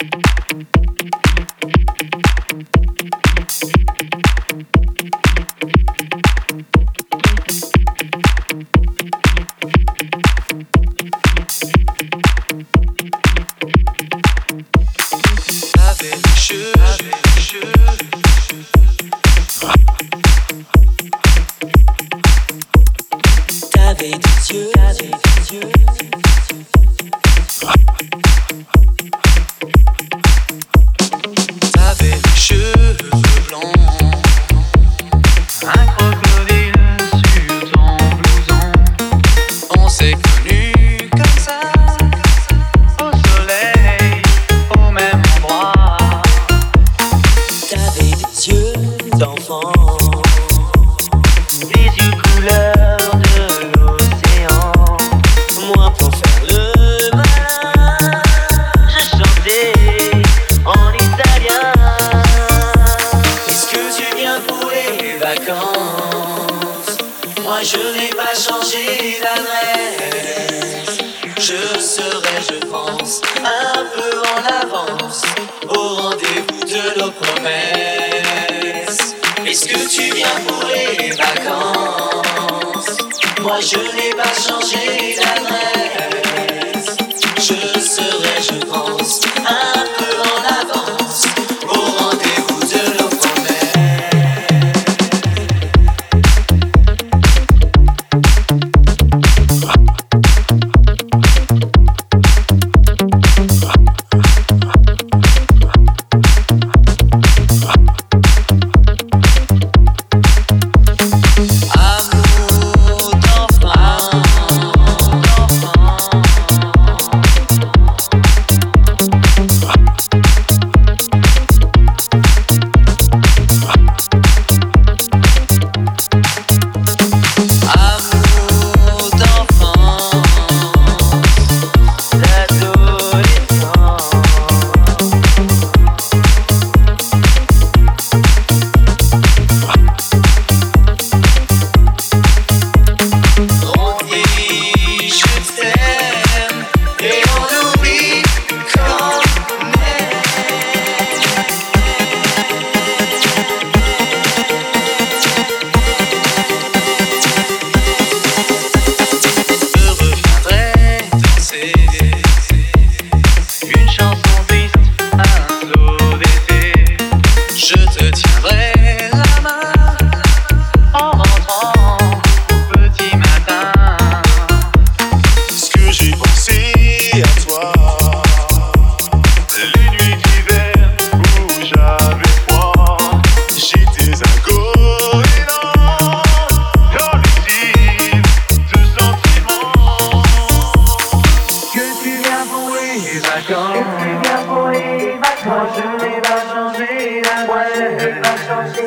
thank you d'enfant. pas changer d'adresse. Je serai, je pense, un peu en avance au rendez-vous de nos promesses. Est-ce que tu viens pour les vacances? Moi je n'ai pas changé d'adresse. Je serai, je pense, un J'ai pensé à toi, les nuits d'hiver où j'avais froid. J'ai des Dans éloignés de sentiments que tu viens pour les vacances. Que tu viens pour les vacances. Je n'ai pas changé, moi je n'ai pas changé.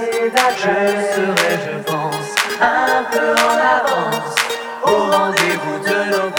Je serais, je pense, un peu en avance au rendez-vous de nos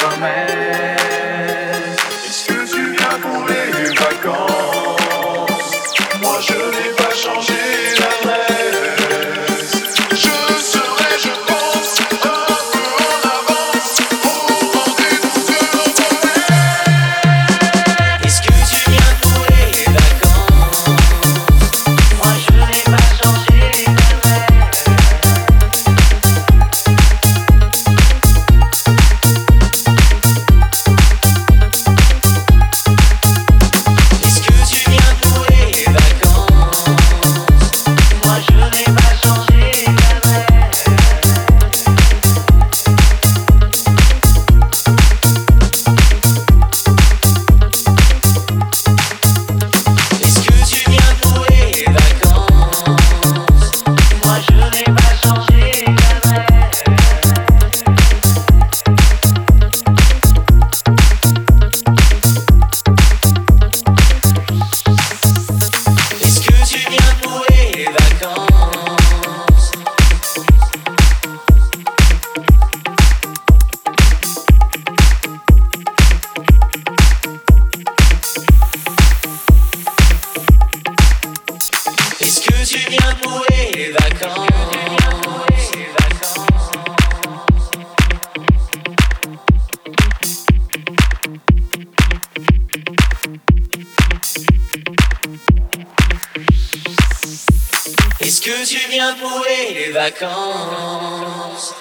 Est-ce que tu viens bouer les vacances? Est-ce que tu viens bouer les vacances?